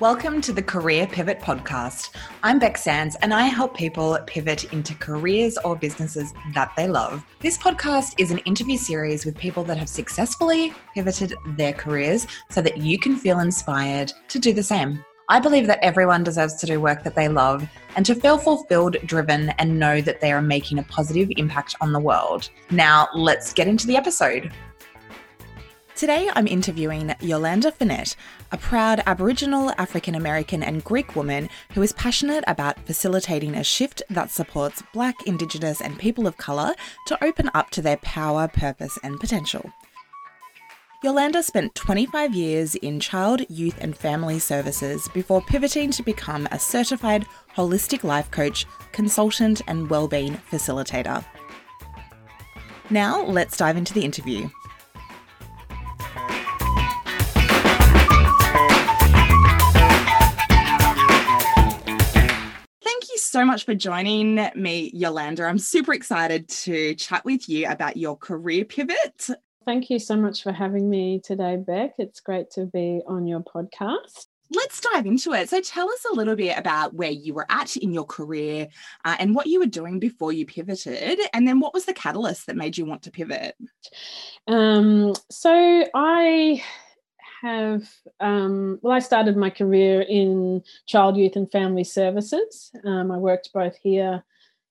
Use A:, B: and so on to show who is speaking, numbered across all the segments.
A: Welcome to the Career Pivot Podcast. I'm Beck Sands and I help people pivot into careers or businesses that they love. This podcast is an interview series with people that have successfully pivoted their careers so that you can feel inspired to do the same. I believe that everyone deserves to do work that they love and to feel fulfilled, driven, and know that they are making a positive impact on the world. Now, let's get into the episode. Today, I'm interviewing Yolanda Finette, a proud Aboriginal, African American, and Greek woman who is passionate about facilitating a shift that supports Black, Indigenous, and people of colour to open up to their power, purpose, and potential. Yolanda spent 25 years in child, youth, and family services before pivoting to become a certified holistic life coach, consultant, and wellbeing facilitator. Now, let's dive into the interview. So much for joining me, Yolanda. I'm super excited to chat with you about your career pivot.
B: Thank you so much for having me today, Beck. It's great to be on your podcast.
A: Let's dive into it. So, tell us a little bit about where you were at in your career uh, and what you were doing before you pivoted. And then, what was the catalyst that made you want to pivot?
B: Um, so, I have, um, well, I started my career in child, youth, and family services. Um, I worked both here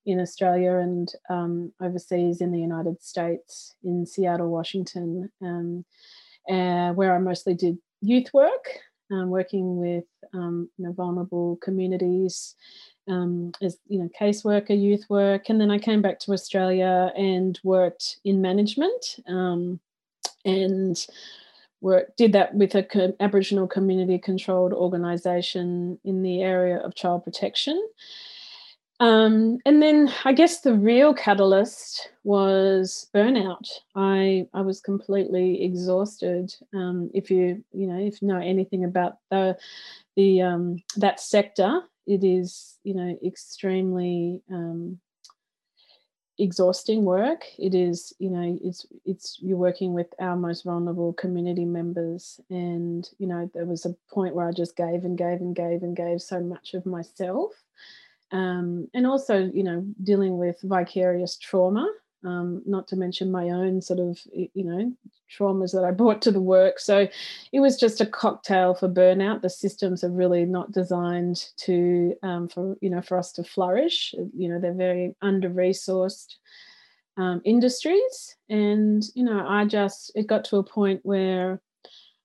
B: in Australia and um, overseas in the United States, in Seattle, Washington, um, uh, where I mostly did youth work, um, working with um, you know, vulnerable communities. as you know, caseworker, youth work, and then I came back to Australia and worked in management, and work did that with a co- Aboriginal community controlled organisation in the area of child protection. Um, and then I guess the real catalyst was burnout. I I was completely exhausted. Um, if you you know if you know anything about the the um, that sector, it is you know extremely um, exhausting work. It is you know it's it's you're working with our most vulnerable community members. And you know there was a point where i just gave and gave and gave and gave so much of myself. Um, and also you know dealing with vicarious trauma um, not to mention my own sort of you know traumas that I brought to the work. So it was just a cocktail for burnout. The systems are really not designed to um, for you know for us to flourish. You know they're very under resourced um, industries, and you know I just it got to a point where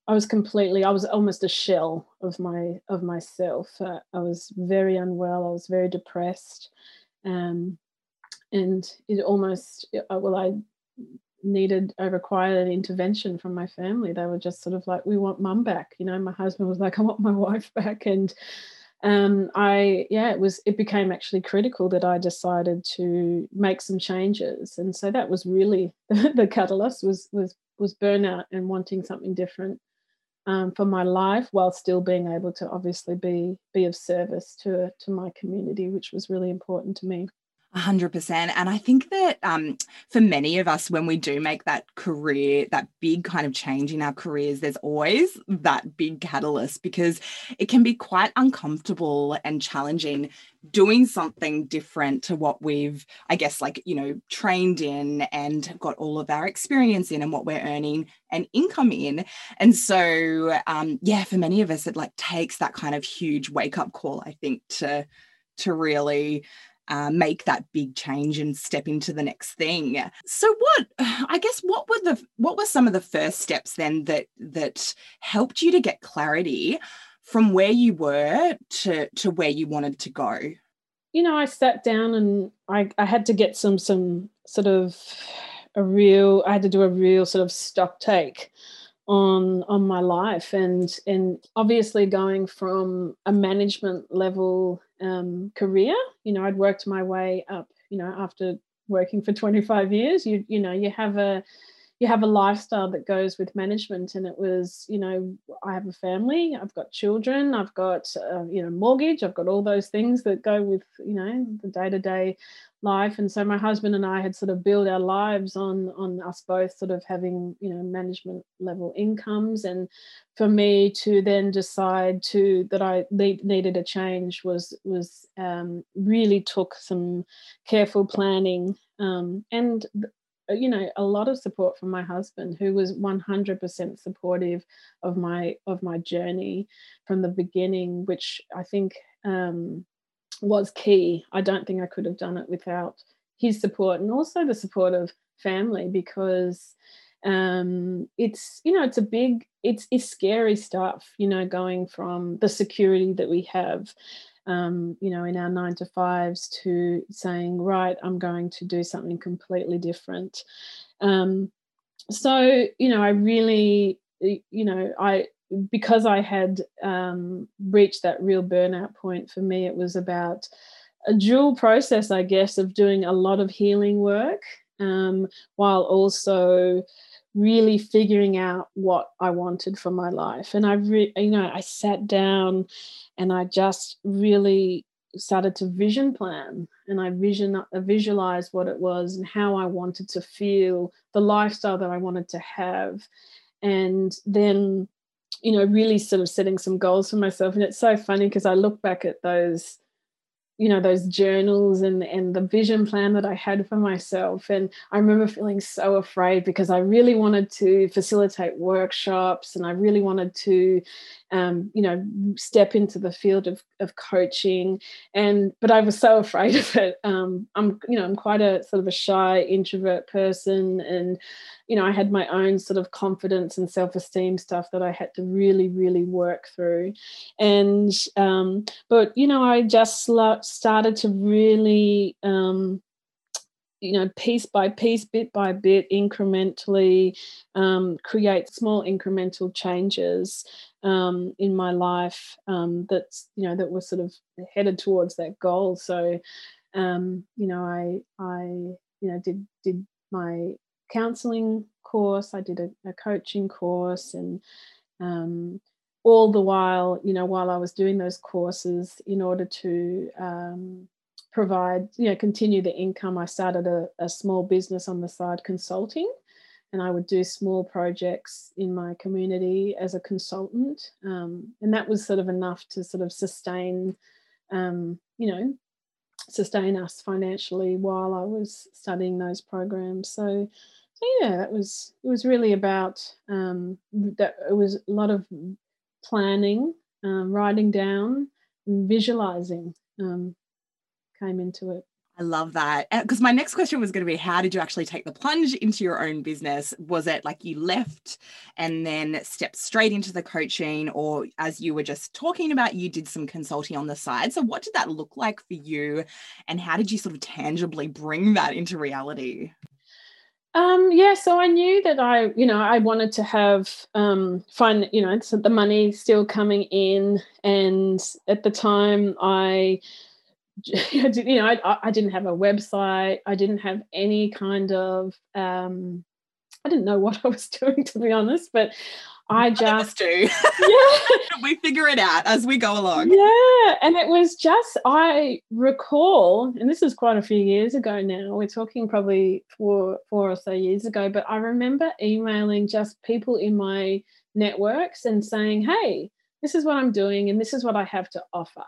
B: I was completely I was almost a shell of my of myself. Uh, I was very unwell. I was very depressed. Um, and it almost uh, well i needed i required an intervention from my family they were just sort of like we want mum back you know my husband was like i want my wife back and um, I yeah it was it became actually critical that I decided to make some changes and so that was really the, the catalyst was was was burnout and wanting something different um, for my life while still being able to obviously be be of service to to my community which was really important to me.
A: 100%. And I think that um, for many of us, when we do make that career, that big kind of change in our careers, there's always that big catalyst because it can be quite uncomfortable and challenging doing something different to what we've, I guess, like, you know, trained in and got all of our experience in and what we're earning and income in. And so, um, yeah, for many of us, it like takes that kind of huge wake up call, I think, to to really uh, make that big change and step into the next thing. So what I guess what were the what were some of the first steps then that that helped you to get clarity from where you were to to where you wanted to go?
B: You know, I sat down and I, I had to get some some sort of a real I had to do a real sort of stock take on on my life and and obviously going from a management level um, career. You know i'd worked my way up you know after working for 25 years you you know you have a you have a lifestyle that goes with management and it was you know i have a family i've got children i've got uh, you know mortgage i've got all those things that go with you know the day-to-day life. And so my husband and i had sort of built our lives on on us both sort of having you know management level incomes. And for me to then decide to that i needed a change was was um, really took some careful planning. Um, and uh, you know a lot of support from my husband who was 100% supportive of my of my journey from the beginning which i think um, was key i don't think i could have done it without his support and also the support of family because um, it's you know it's a big it's it's scary stuff you know going from the security that we have um, you know, in our nine to fives to saying, right, I'm going to do something completely different. Um, so, you know, I really, you know, I, because I had um, reached that real burnout point for me, it was about a dual process, I guess, of doing a lot of healing work um, while also really figuring out what I wanted for my life. And I, re- you know, I sat down and I just really started to vision plan and I vision I visualized what it was and how I wanted to feel, the lifestyle that I wanted to have. And then, you know, really sort of setting some goals for myself. And it's so funny because I look back at those you know those journals and and the vision plan that I had for myself. And I remember feeling so afraid because I really wanted to facilitate workshops and I really wanted to um, you know step into the field of, of coaching. And but I was so afraid of it. Um, I'm you know I'm quite a sort of a shy introvert person. And you know I had my own sort of confidence and self-esteem stuff that I had to really really work through. And um, but you know I just started to really um, you know piece by piece bit by bit incrementally um, create small incremental changes um, in my life um, that's you know that were sort of headed towards that goal. So um, you know i i you know did did my counseling course i did a, a coaching course and um, all the while you know while i was doing those courses in order to um, provide you know continue the income i started a, a small business on the side consulting and I would do small projects in my community as a consultant. Um, and that was sort of enough to sort of sustain, um, you know, sustain us financially while I was studying those programs. So, so yeah, that was it was really about um, that. It was a lot of planning, um, writing down, and visualizing um, came into it.
A: I love that. Because my next question was going to be how did you actually take the plunge into your own business? Was it like you left and then stepped straight into the coaching, or as you were just talking about, you did some consulting on the side? So, what did that look like for you? And how did you sort of tangibly bring that into reality?
B: Um, yeah, so I knew that I, you know, I wanted to have um, you know, so the money still coming in, and at the time I you know, I, I didn't have a website. I didn't have any kind of, um, I didn't know what I was doing, to be honest, but I just
A: do. yeah. we figure it out as we go along.
B: Yeah. And it was just, I recall, and this is quite a few years ago now, we're talking probably four, four or so years ago, but I remember emailing just people in my networks and saying, hey, this is what I'm doing and this is what I have to offer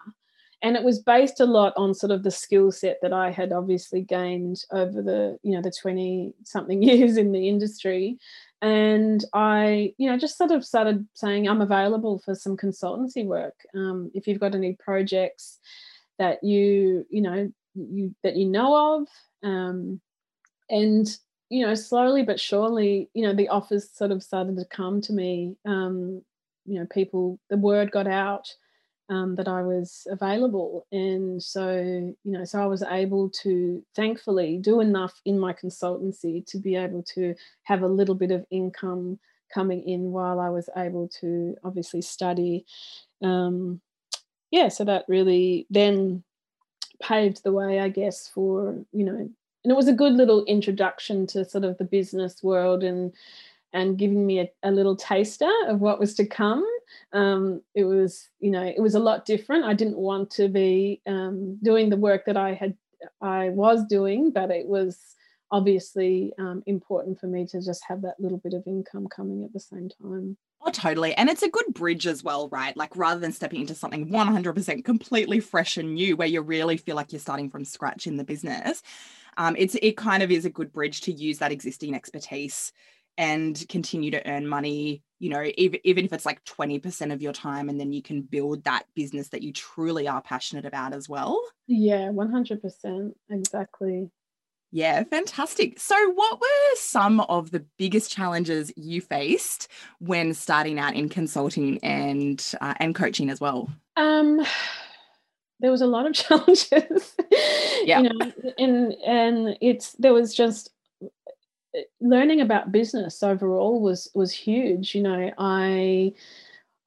B: and it was based a lot on sort of the skill set that I had obviously gained over the you know the 20 something years in the industry and I you know just sort of started saying I'm available for some consultancy work um, if you've got any projects that you you know you that you know of. Um, and you know slowly but surely you know the offers sort of started to come to me um, you know people the word got out um, that I was available. And so, you know, so I was able to thankfully do enough in my consultancy to be able to have a little bit of income coming in while I was able to obviously study. Um, yeah, so that really then paved the way, I guess, for, you know, and it was a good little introduction to sort of the business world and and giving me a, a little taster of what was to come. Um, it was, you know, it was a lot different. I didn't want to be um, doing the work that I had I was doing, but it was obviously um, important for me to just have that little bit of income coming at the same time.
A: Oh, totally. And it's a good bridge as well, right? Like rather than stepping into something 100% completely fresh and new where you really feel like you're starting from scratch in the business, um, it's it kind of is a good bridge to use that existing expertise and continue to earn money you know even, even if it's like 20% of your time and then you can build that business that you truly are passionate about as well
B: yeah 100% exactly
A: yeah, fantastic. So, what were some of the biggest challenges you faced when starting out in consulting and uh, and coaching as well?
B: Um, there was a lot of challenges. Yeah, you know, and and it's there was just learning about business overall was was huge. You know, I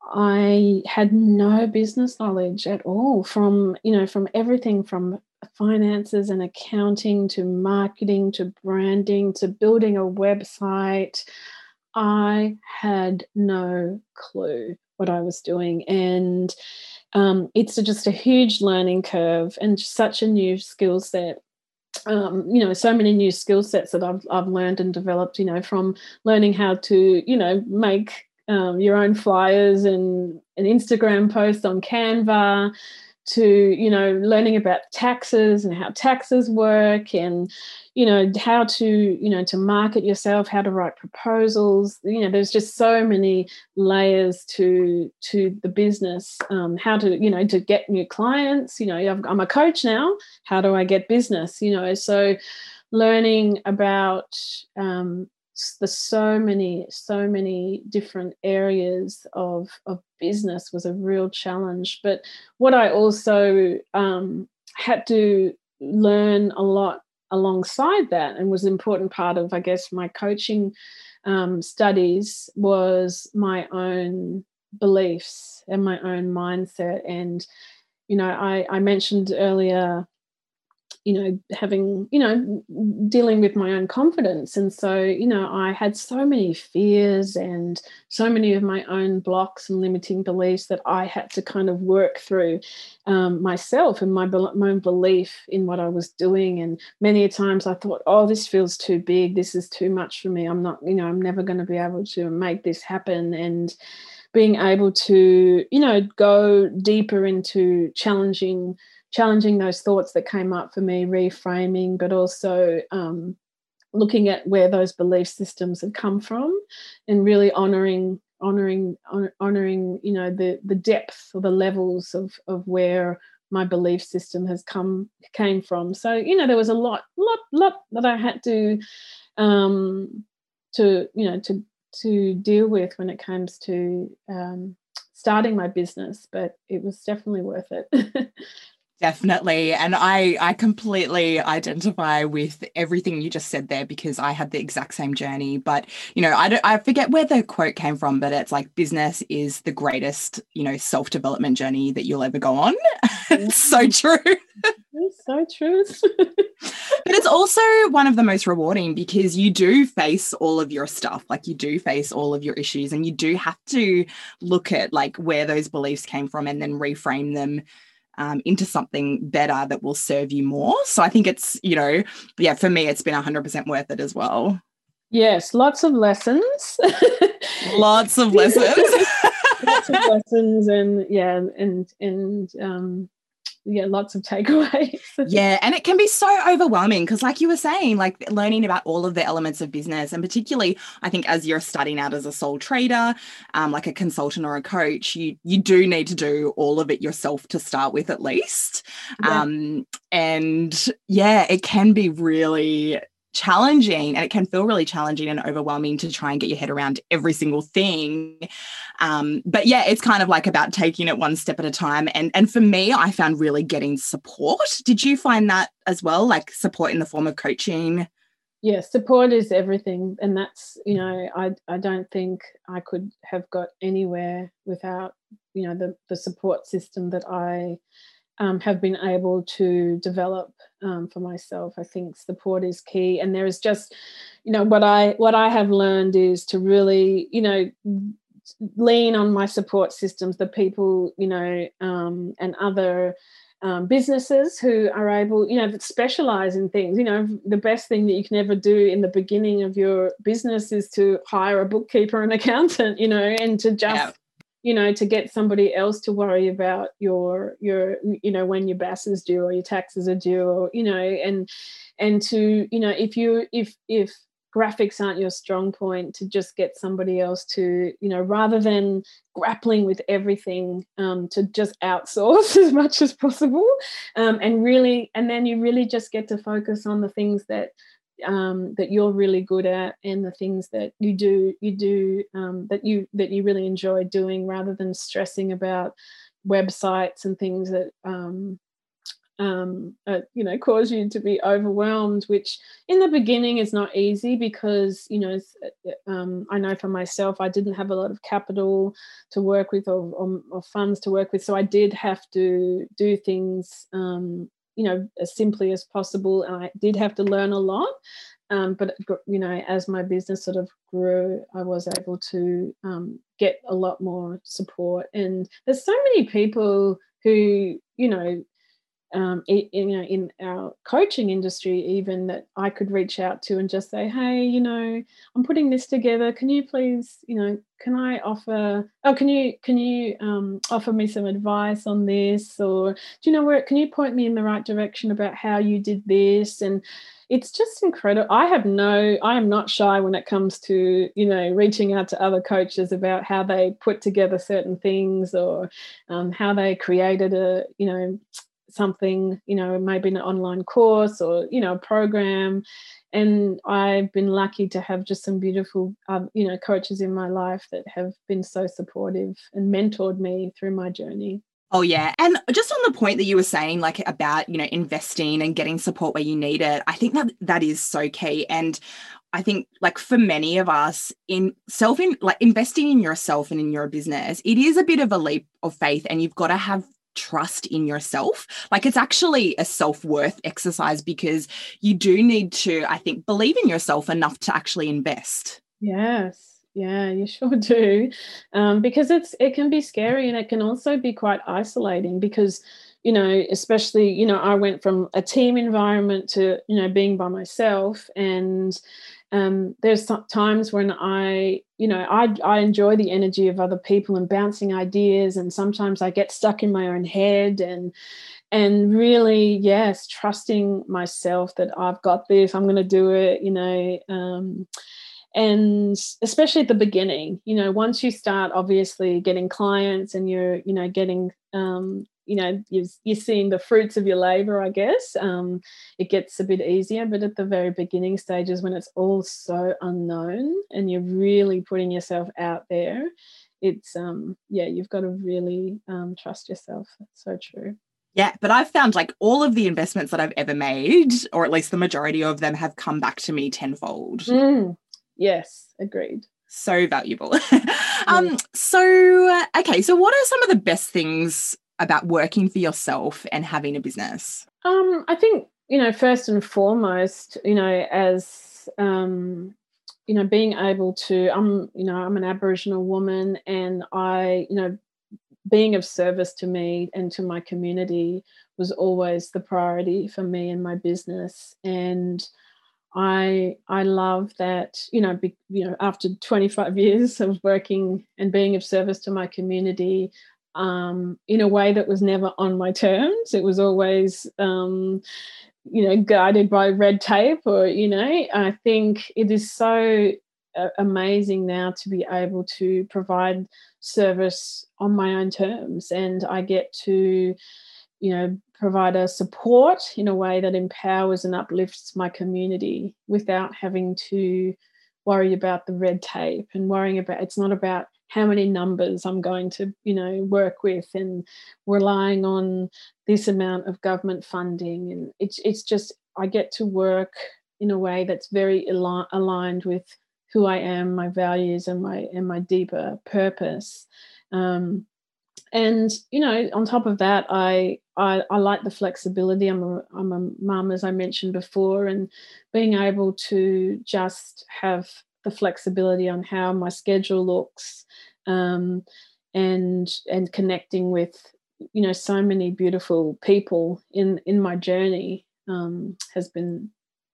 B: I had no business knowledge at all from you know from everything from finances and accounting to marketing to branding to building a website. I had no clue what I was doing. And um, it's just a huge learning curve and such a new skill set. Um, you know, so many new skill sets that I've, I've learned and developed, you know, from learning how to, you know, make um, your own flyers and an Instagram post on Canva to you know learning about taxes and how taxes work and you know how to you know to market yourself how to write proposals. You know there's just so many layers to to the business um, how to you know to get new clients. You know i i'm a coach now. How do i get business? You know so learning about um, there's so many so many different areas of of business was a real challenge. But what i also um, had to learn a lot alongside that and was an important part of i guess my coaching um, studies was my own beliefs and my own mindset. And you know i, I mentioned earlier you know having you know dealing with my own confidence. And so you know i had so many fears and so many of my own blocks and limiting beliefs that i had to kind of work through um, myself and my, my own belief in what i was doing. And many times i thought oh this feels too big. This is too much for me. I'm not you know i'm never going to be able to make this happen. And being able to you know go deeper into challenging challenging those thoughts that came up for me, reframing, but also um, looking at where those belief systems had come from, and really honoring honoring honoring you know the the depth or the levels of of where my belief system has come came from. So you know there was a lot lot lot that i had to um to you know to to deal with when it comes to um starting my business but it was definitely worth it
A: Definitely. And I I completely identify with everything you just said there because I had the exact same journey. But, you know, I, don't, I forget where the quote came from, but it's like business is the greatest, you know, self development journey that you'll ever go on. it's so mm-hmm. true.
B: It's so true.
A: but it's also one of the most rewarding because you do face all of your stuff. Like you do face all of your issues and you do have to look at like where those beliefs came from and then reframe them um, into something better that will serve you more. So I think it's, you know, yeah, for me, it's been 100% worth it as well.
B: Yes, lots of lessons.
A: lots of lessons.
B: lots of lessons and yeah, and and um yeah lots of takeaways
A: yeah and it can be so overwhelming because like you were saying like learning about all of the elements of business and particularly i think as you're starting out as a sole trader um, like a consultant or a coach you you do need to do all of it yourself to start with at least yeah. um, and yeah it can be really challenging and it can feel really challenging and overwhelming to try and get your head around every single thing. Um, but yeah it's kind of like about taking it one step at a time. And and for me i found really getting support. Did you find that as well like support in the form of coaching?
B: Yeah support is everything. And that's you know i i don't think i could have got anywhere without you know the the support system that i um, have been able to develop um, for myself. I think support is key, and there is just, you know, what I what I have learned is to really, you know, lean on my support systems, the people, you know, um, and other um, businesses who are able, you know, that specialize in things. You know, the best thing that you can ever do in the beginning of your business is to hire a bookkeeper and accountant, you know, and to just, yeah. You know, to get somebody else to worry about your your, you know, when your BAS is due or your taxes are due, or you know, and and to, you know, if you if if graphics aren't your strong point to just get somebody else to you know rather than grappling with everything um, to just outsource as much as possible um, and really and then you really just get to focus on the things that um, that you're really good at and the things that you do you do um, that you that you really enjoy doing rather than stressing about websites and things that um, um, uh, you know cause you to be overwhelmed which in the beginning is not easy because you know uh, um, i know for myself i didn't have a lot of capital to work with or, or, or funds to work with so i did have to do things um, you know as simply as possible and i did have to learn a lot. Um, but you know as my business sort of grew i was able to um, get a lot more support. And there's so many people who you know um, it, you know, in our coaching industry, even that I could reach out to and just say, hey, you know, I'm putting this together. Can you please, you know, can I offer? Oh, can you can you um, offer me some advice on this, or do you know where? Can you point me in the right direction about how you did this? And it's just incredible. I have no, I am not shy when it comes to, you know, reaching out to other coaches about how they put together certain things or um, how they created a, you know, something, you know, maybe an online course or, you know, a program. And I've been lucky to have just some beautiful, uh, you know, coaches in my life that have been so supportive and mentored me through my journey.
A: Oh yeah. And just on the point that you were saying like about, you know, investing and getting support where you need it, I think that that is so key and I think like for many of us in self in like investing in yourself and in your business, it is a bit of a leap of faith and you've got to have trust in yourself. Like it's actually a self worth exercise because you do need to, I think, believe in yourself enough to actually invest.
B: Yes. Yeah, you sure do. Um, because it's it can be scary and it can also be quite isolating because you know especially you know i went from a team environment to you know being by myself and um, there's times when I, you know, I, I enjoy the energy of other people and bouncing ideas, and sometimes I get stuck in my own head and and really, yes, trusting myself that I've got this, I'm going to do it, you know. Um, and especially at the beginning you know once you start obviously getting clients and you're you know getting um, you know you're, you're seeing the fruits of your labor i guess um, it gets a bit easier but at the very beginning stages when it's all so unknown and you're really putting yourself out there it's um yeah you've got to really um, trust yourself that's so true
A: yeah, but I've found like all of the investments that I've ever made, or at least the majority of them, have come back to me tenfold.
B: Mm, yes, agreed.
A: So valuable. um, so, okay, so what are some of the best things about working for yourself and having a business?
B: Um, I think, you know, first and foremost, you know, as um, you know, being able to, I'm, you know, I'm an Aboriginal woman and I, you know, being of service to me and to my community was always the priority for me and my business. And I I love that you know be, you know after 25 years of working and being of service to my community, um, in a way that was never on my terms. It was always, um, you know, guided by red tape, or, you know, I think it is so uh, amazing now to be able to provide service on my own terms. And I get to, you know, provide a support in a way that empowers and uplifts my community without having to worry about the red tape and worrying about it's not about how many numbers I'm going to, you know, work with and relying on this amount of government funding. And it's it's just I get to work in a way that's very al- aligned with who I am, my values, and my and my deeper purpose. Um, and you know, on top of that, I I, I like the flexibility. I'm a I'm a mum, as I mentioned before, and being able to just have the flexibility on how my schedule looks, um, and and connecting with you know so many beautiful people in in my journey um, has been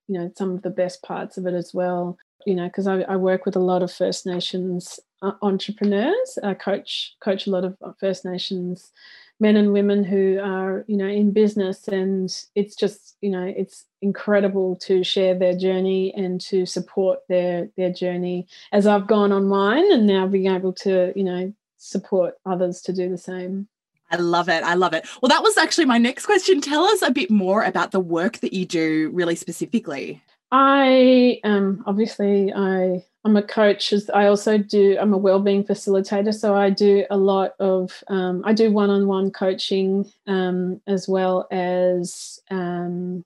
B: you know some of the best parts of it as well. You know because I, I, work with a lot of first nations uh, entrepreneurs. I coach coach a lot of first nations men and women who are you know in business and it's just you know it's incredible to share their journey and to support their their journey as i've gone on mine and now being able to you know support others to do the same
A: I love it. I love it. Well, that was actually my next question. Tell us a bit more about the work that you do really specifically.
B: I am obviously I I'm a coach. As I also do. I'm a wellbeing facilitator, so I do a lot of. Um, I do one-on-one coaching um, as well as um,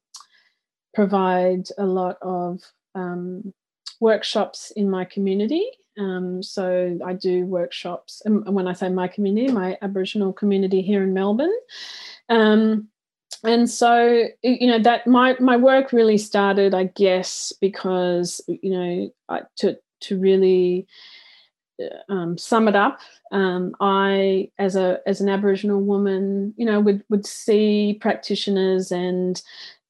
B: provide a lot of um, workshops in my community. Um, so I do workshops, and when I say my community, my Aboriginal community here in Melbourne. And so you know that my my work really started, I guess, because you know I, to to really uh, um, sum it up, um, I, as a as an Aboriginal woman, you know, would would see practitioners and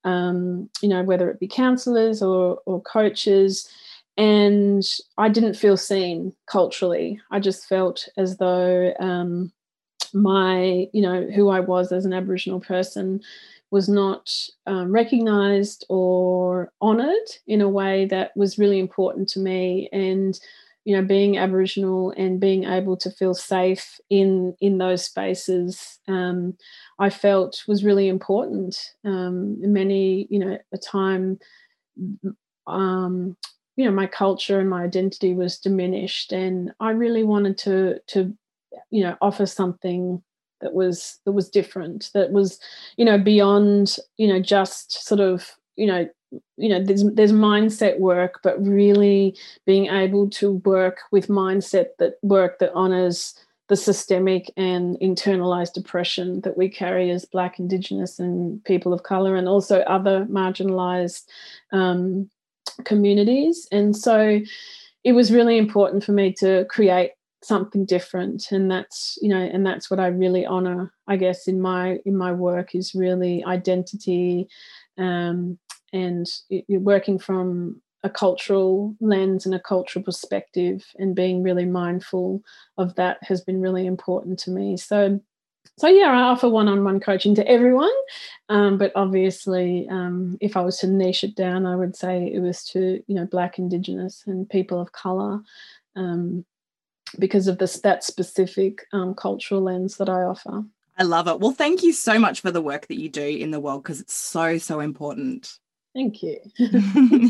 B: um, you know whether it be counsellors or or coaches, and I didn't feel seen culturally. I just felt as though um, my, you know, who I was as an Aboriginal person was not um, recognized or honored in a way that was really important to me. And, you know, being Aboriginal and being able to feel safe in in those spaces, um, I felt was really important. Um, many, you know, a time um, you know my culture and my identity was diminished and i really wanted to to you know offer something that was that was different that was you know beyond you know just sort of you know you know there's there's mindset work but really being able to work with mindset that work that honors the systemic and internalized oppression that we carry as black indigenous and people of color and also other marginalized um, communities. And so it was really important for me to create something different and that's you know and that's what i really honor i guess in my in my work is really identity um, and you're working from a cultural lens and a cultural perspective and being really mindful of that has been really important to me. So so yeah, I offer one-on-one coaching to everyone, um, but obviously, um, if I was to niche it down, I would say it was to you know Black, Indigenous, and people of color, um, because of this that specific um, cultural lens that I offer.
A: I love it. Well, thank you so much for the work that you do in the world because it's so so important.
B: Thank you.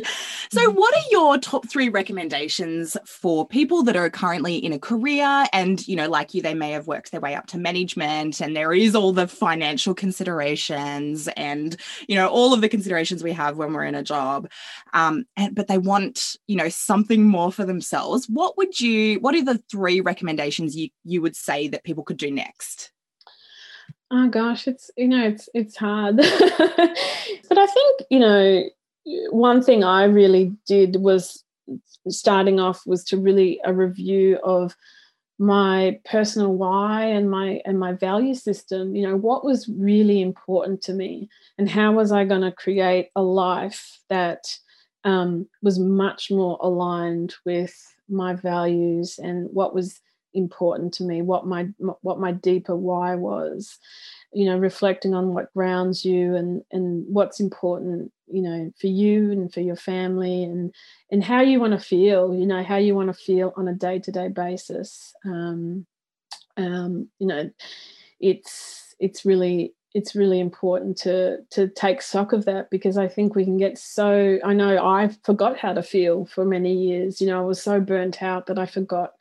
A: so, what are your top three recommendations for people that are currently in a career and, you know, like you, they may have worked their way up to management and there is all the financial considerations and, you know, all of the considerations we have when we're in a job. Um, and, but they want, you know, something more for themselves. What would you, what are the three recommendations you, you would say that people could do next?
B: Oh gosh, it's you know it's it's hard, but I think you know one thing I really did was starting off was to really a review of my personal why and my and my value system. You know what was really important to me and how was i going to create a life that um, was much more aligned with my values and what was important to me what my what my deeper why was you know reflecting on what grounds you and and what's important you know for you and for your family and and how you want to feel you know how you want to feel on a day-to-day basis um um you know it's it's really it's really important to to take stock of that because I think we can get so I know I forgot how to feel for many years. You know, I was so burnt out that I forgot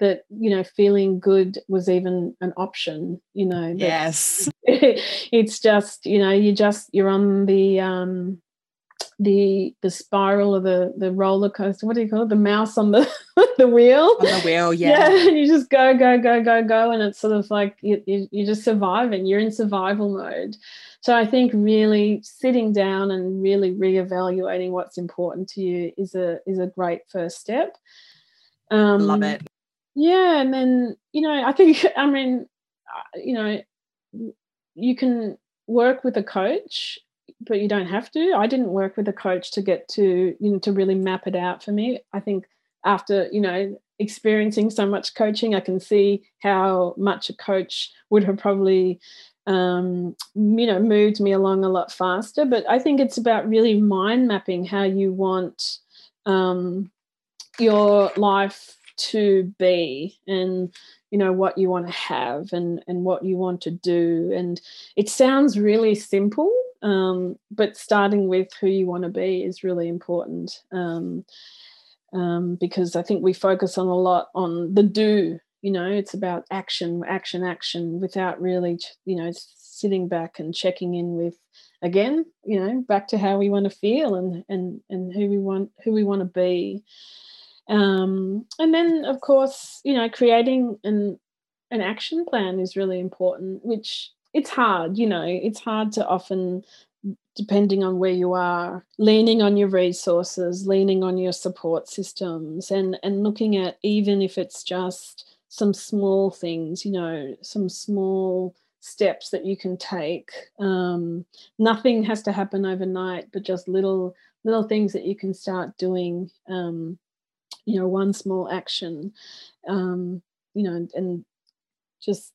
B: that you know feeling good was even an option you know
A: yes
B: it's just you know you just you're on the um the the spiral of the the roller coaster. What do you call it? The mouse on the the wheel.
A: On the wheel, yeah.
B: Yeah, and you just go, go, go, go, go, and it's sort of like you, you, you're just surviving. You're in survival mode. So I think really sitting down and really reevaluating what's important to you is a is a great first step.
A: Um, Love it.
B: Yeah, and then you know I think I mean uh, you know you can work with a coach but you don't have to. I didn't work with a coach to get to, you know, to really map it out for me. I think after, you know, experiencing so much coaching, I can see how much a coach would have probably, um, you know, moved me along a lot faster. But I think it's about really mind mapping how you want um, your life to be and you know what you want to have and and what you want to do and it sounds really simple um, but starting with who you want to be is really important um, um, because I think we focus on a lot on the do. You know, it's about action, action, action, without really, you know, sitting back and checking in with again, you know, back to how we want to feel and and and who we want who we want to be. Um, and then, of course, you know, creating an an action plan is really important, which it's hard, you know, it's hard to often, depending on where you are, leaning on your resources, leaning on your support systems, and and looking at even if it's just some small things, you know, some small steps that you can take. Um, nothing has to happen overnight, but just little little things that you can start doing. Um, you know, one small action. Um, you know, and just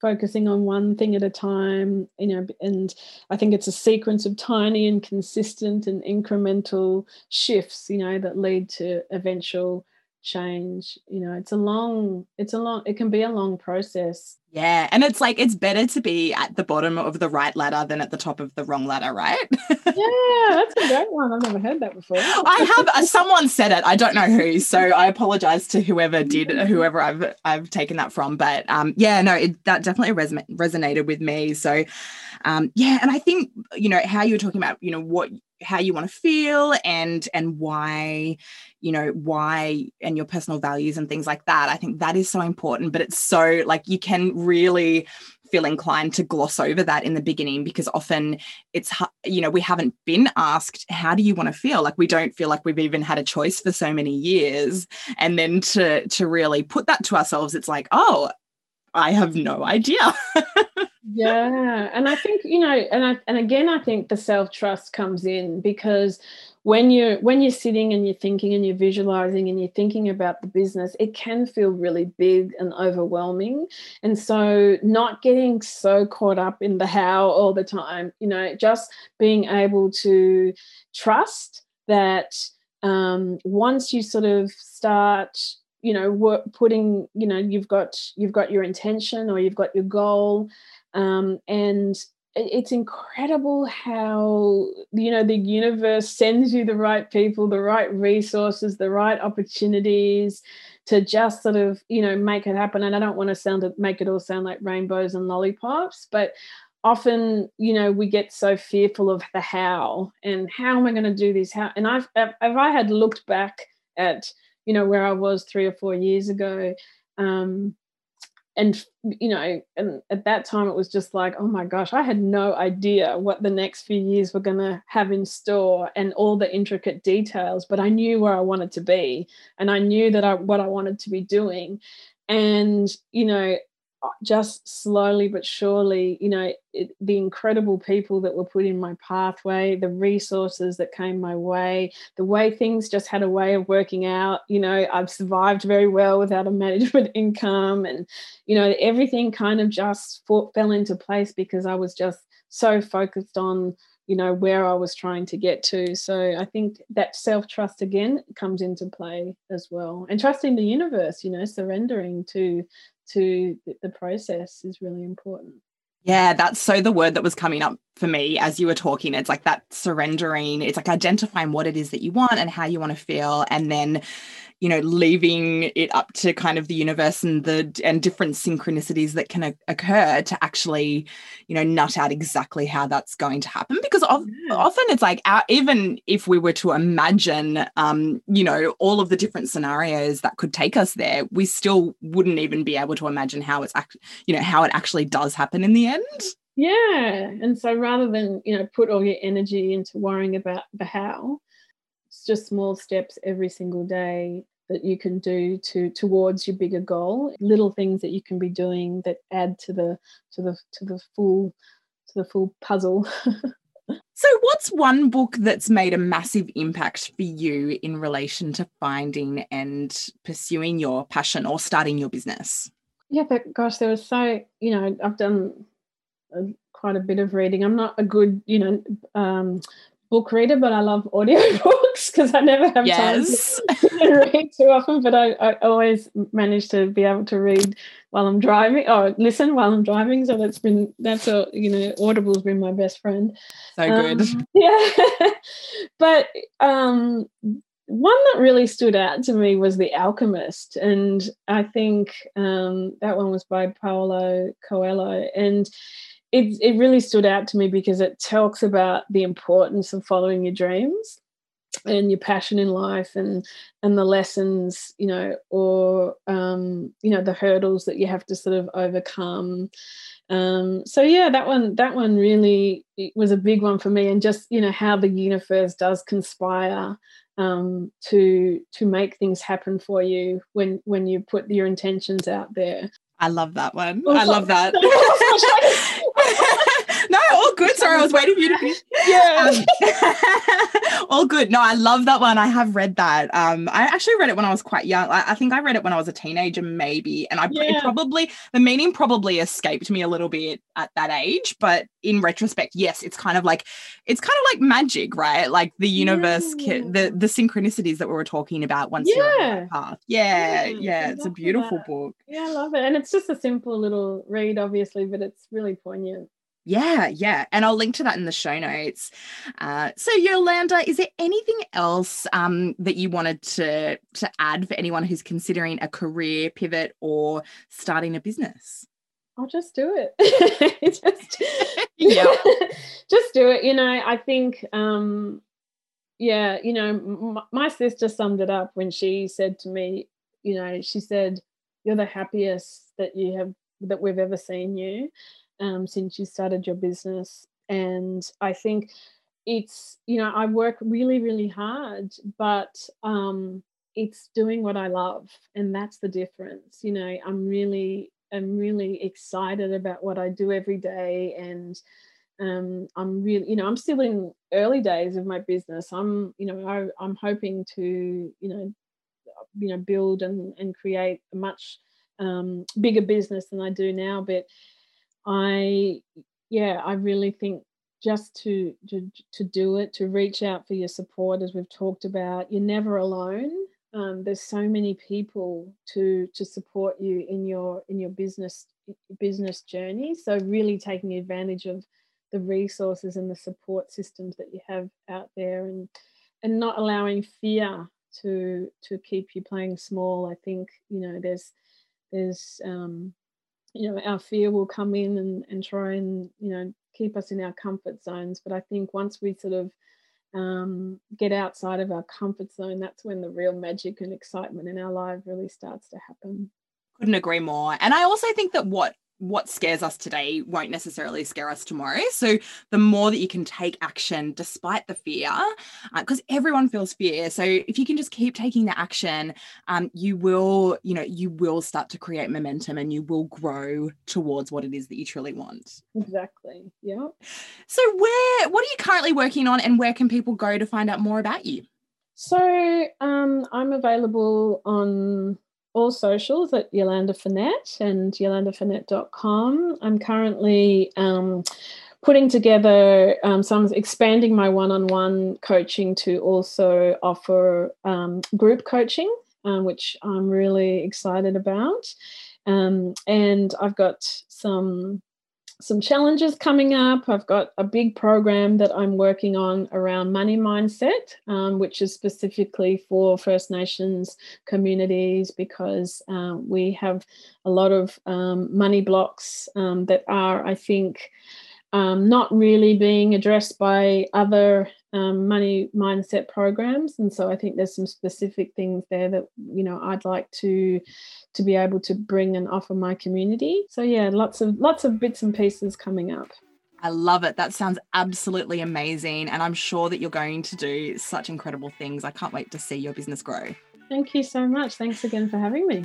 B: focusing on one thing at a time you know and i think it's a sequence of tiny and consistent and incremental shifts you know that lead to eventual change you know it's a long it's a long it can be a long process.
A: Yeah and it's like it's better to be at the bottom of the right ladder than at the top of the wrong ladder right?
B: Yeah that's a great one. I've never heard that before.
A: I have uh, someone said it. I don't know who so i apologize to whoever did whoever i've i've taken that from but um yeah no it, that definitely res- resonated with me so um yeah and i think you know how you were talking about you know what how you want to feel and and why you know why and your personal values and things like that. I think that is so important but it's so like you can really feel inclined to gloss over that in the beginning because often it's you know we haven't been asked how do you want to feel? Like we don't feel like we've even had a choice for so many years. And then to to really put that to ourselves it's like oh i have no idea.
B: Yeah and i think you know and I, and again i think the self trust comes in because when you're when you're sitting and you're thinking and you're visualizing and you're thinking about the business it can feel really big and overwhelming. And so not getting so caught up in the how all the time you know just being able to trust that um, once you sort of start you know work, putting you know you've got you've got your intention or you've got your goal um, and it's incredible how you know the universe sends you the right people the right resources the right opportunities to just sort of you know make it happen. And i don't want to sound it make it all sound like rainbows and lollipops but often you know we get so fearful of the how and how am i going to do this? How and i've if i had looked back at you know where i was three or four years ago. Um and you know and at that time it was just like oh my gosh i had no idea what the next few years were going to have in store and all the intricate details but i knew where i wanted to be and i knew that i what i wanted to be doing. And you know just slowly but surely, you know, it, the incredible people that were put in my pathway, the resources that came my way, the way things just had a way of working out. You know, I've survived very well without a management income, and you know, everything kind of just fought, fell into place because I was just so focused on you know where I was trying to get to. So I think that self trust again comes into play as well, and trusting the universe. You know, surrendering to to the process is really important.
A: Yeah, that's so the word that was coming up for me as you were talking. It's like that surrendering, it's like identifying what it is that you want and how you want to feel. And then you know leaving it up to kind of the universe and the and different synchronicities that can occur to actually you know nut out exactly how that's going to happen. Because of, yeah. often it's like our, even if we were to imagine um you know all of the different scenarios that could take us there we still wouldn't even be able to imagine how it's act you know how it actually does happen in the end.
B: Yeah. And so rather than you know put all your energy into worrying about the how just small steps every single day that you can do to towards your bigger goal. Little things that you can be doing that add to the to the to the full to the full puzzle.
A: So what's one book that's made a massive impact for you in relation to finding and pursuing your passion or starting your business?
B: Yeah but gosh there was so you know i've done a, quite a bit of reading. I'm not a good you know um, book reader, but I love audiobooks because I never have yes. time to read too often. But I, I, always manage to be able to read while I'm driving or listen while I'm driving. So that's been that's a you know Audible's been my best friend.
A: So good.
B: Um, yeah, but um, one that really stood out to me was The Alchemist, and I think um, that one was by Paulo Coelho, and it, it really stood out to me because it talks about the importance of following your dreams and your passion in life and and the lessons you know or um you know the hurdles that you have to sort of overcome um so yeah that one that one really was a big one for me and just you know how the universe does conspire um to to make things happen for you when when you put your intentions out there
A: I love that one. I love that. no, all good. Sorry, I was waiting for you to be. Yeah. Um, all good. No, I love that one. I have read that. Um, I actually read it when I was quite young. I, I think I read it when I was a teenager, maybe. And I yeah. probably the meaning probably escaped me a little bit at that age. But in retrospect, yes, it's kind of like it's kind of like magic, right? Like the universe, yeah. the the synchronicities that we were talking about once yeah. you're on that path. Yeah, yeah, yeah it's a beautiful
B: that.
A: book.
B: Yeah, I love it, and it's just a simple little read, obviously, but it's really poignant.
A: Yeah, yeah. And I'll link to that in the show notes. Uh, so Yolanda, is there anything else um, that you wanted to to add for anyone who's considering a career pivot or starting a business?
B: I'll just do it. just, yeah. just do it. You know, I think, um, yeah, you know, m- my sister summed it up when she said to me, you know, she said, "You're the happiest that you have that we've ever seen you um, since you started your business." And I think it's, you know, I work really, really hard, but um, it's doing what I love, and that's the difference. You know, I'm really I'm really excited about what I do every day and um, I'm really, you know, I'm still in early days of my business. I'm, you know, I, I'm hoping to, you know, you know, build and, and create a much um, bigger business than I do now. But I, yeah, I really think just to, to to do it, to reach out for your support, as we've talked about, you're never alone. Um, there's so many people to to support you in your in your business business journey. So really taking advantage of the resources and the support systems that you have out there and and not allowing fear to to keep you playing small. I think you know there's there's um you know our fear will come in and and try and you know keep us in our comfort zones but i think once we sort of um, get outside of our comfort zone, that's when the real magic and excitement in our life really starts to happen.
A: Couldn't agree more. And I also think that what what scares us today won't necessarily scare us tomorrow. So the more that you can take action despite the fear, because uh, everyone feels fear. So if you can just keep taking the action, um, you will, you know, you will start to create momentum and you will grow towards what it is that you truly want.
B: Exactly. Yeah.
A: So where, what are you currently working on, and where can people go to find out more about you?
B: So um, I'm available on all socials at Yolanda Finette and yolandafinette.com. I'm currently um, putting together, um, so I'm expanding my one on one coaching to also offer um, group coaching, um, which I'm really excited about. Um, and I've got some some challenges coming up. I've got a big program that I'm working on around money mindset, um, which is specifically for First Nations communities because um, we have a lot of um, money blocks um, that are, I think, um, not really being addressed by other um, money mindset programs and so i think there's some specific things there that you know i'd like to to be able to bring and offer my community so yeah lots of lots of bits and pieces coming up
A: I love it. That sounds absolutely amazing. And I'm sure that you're going to do such incredible things. I can't wait to see your business grow.
B: Thank you so much. Thanks again for having me.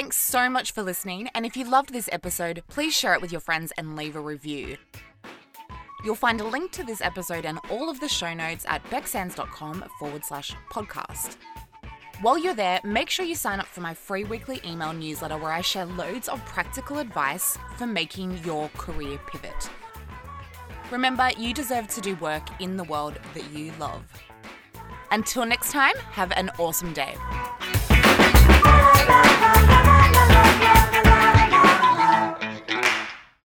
A: Thanks so much for listening, and if you loved this episode, please share it with your friends and leave a review. You'll find a link to this episode and all of the show notes at becksands.com forward slash podcast. While you're there, make sure you sign up for my free weekly email newsletter where I share loads of practical advice for making your career pivot. Remember, you deserve to do work in the world that you love. Until next time, have an awesome day. La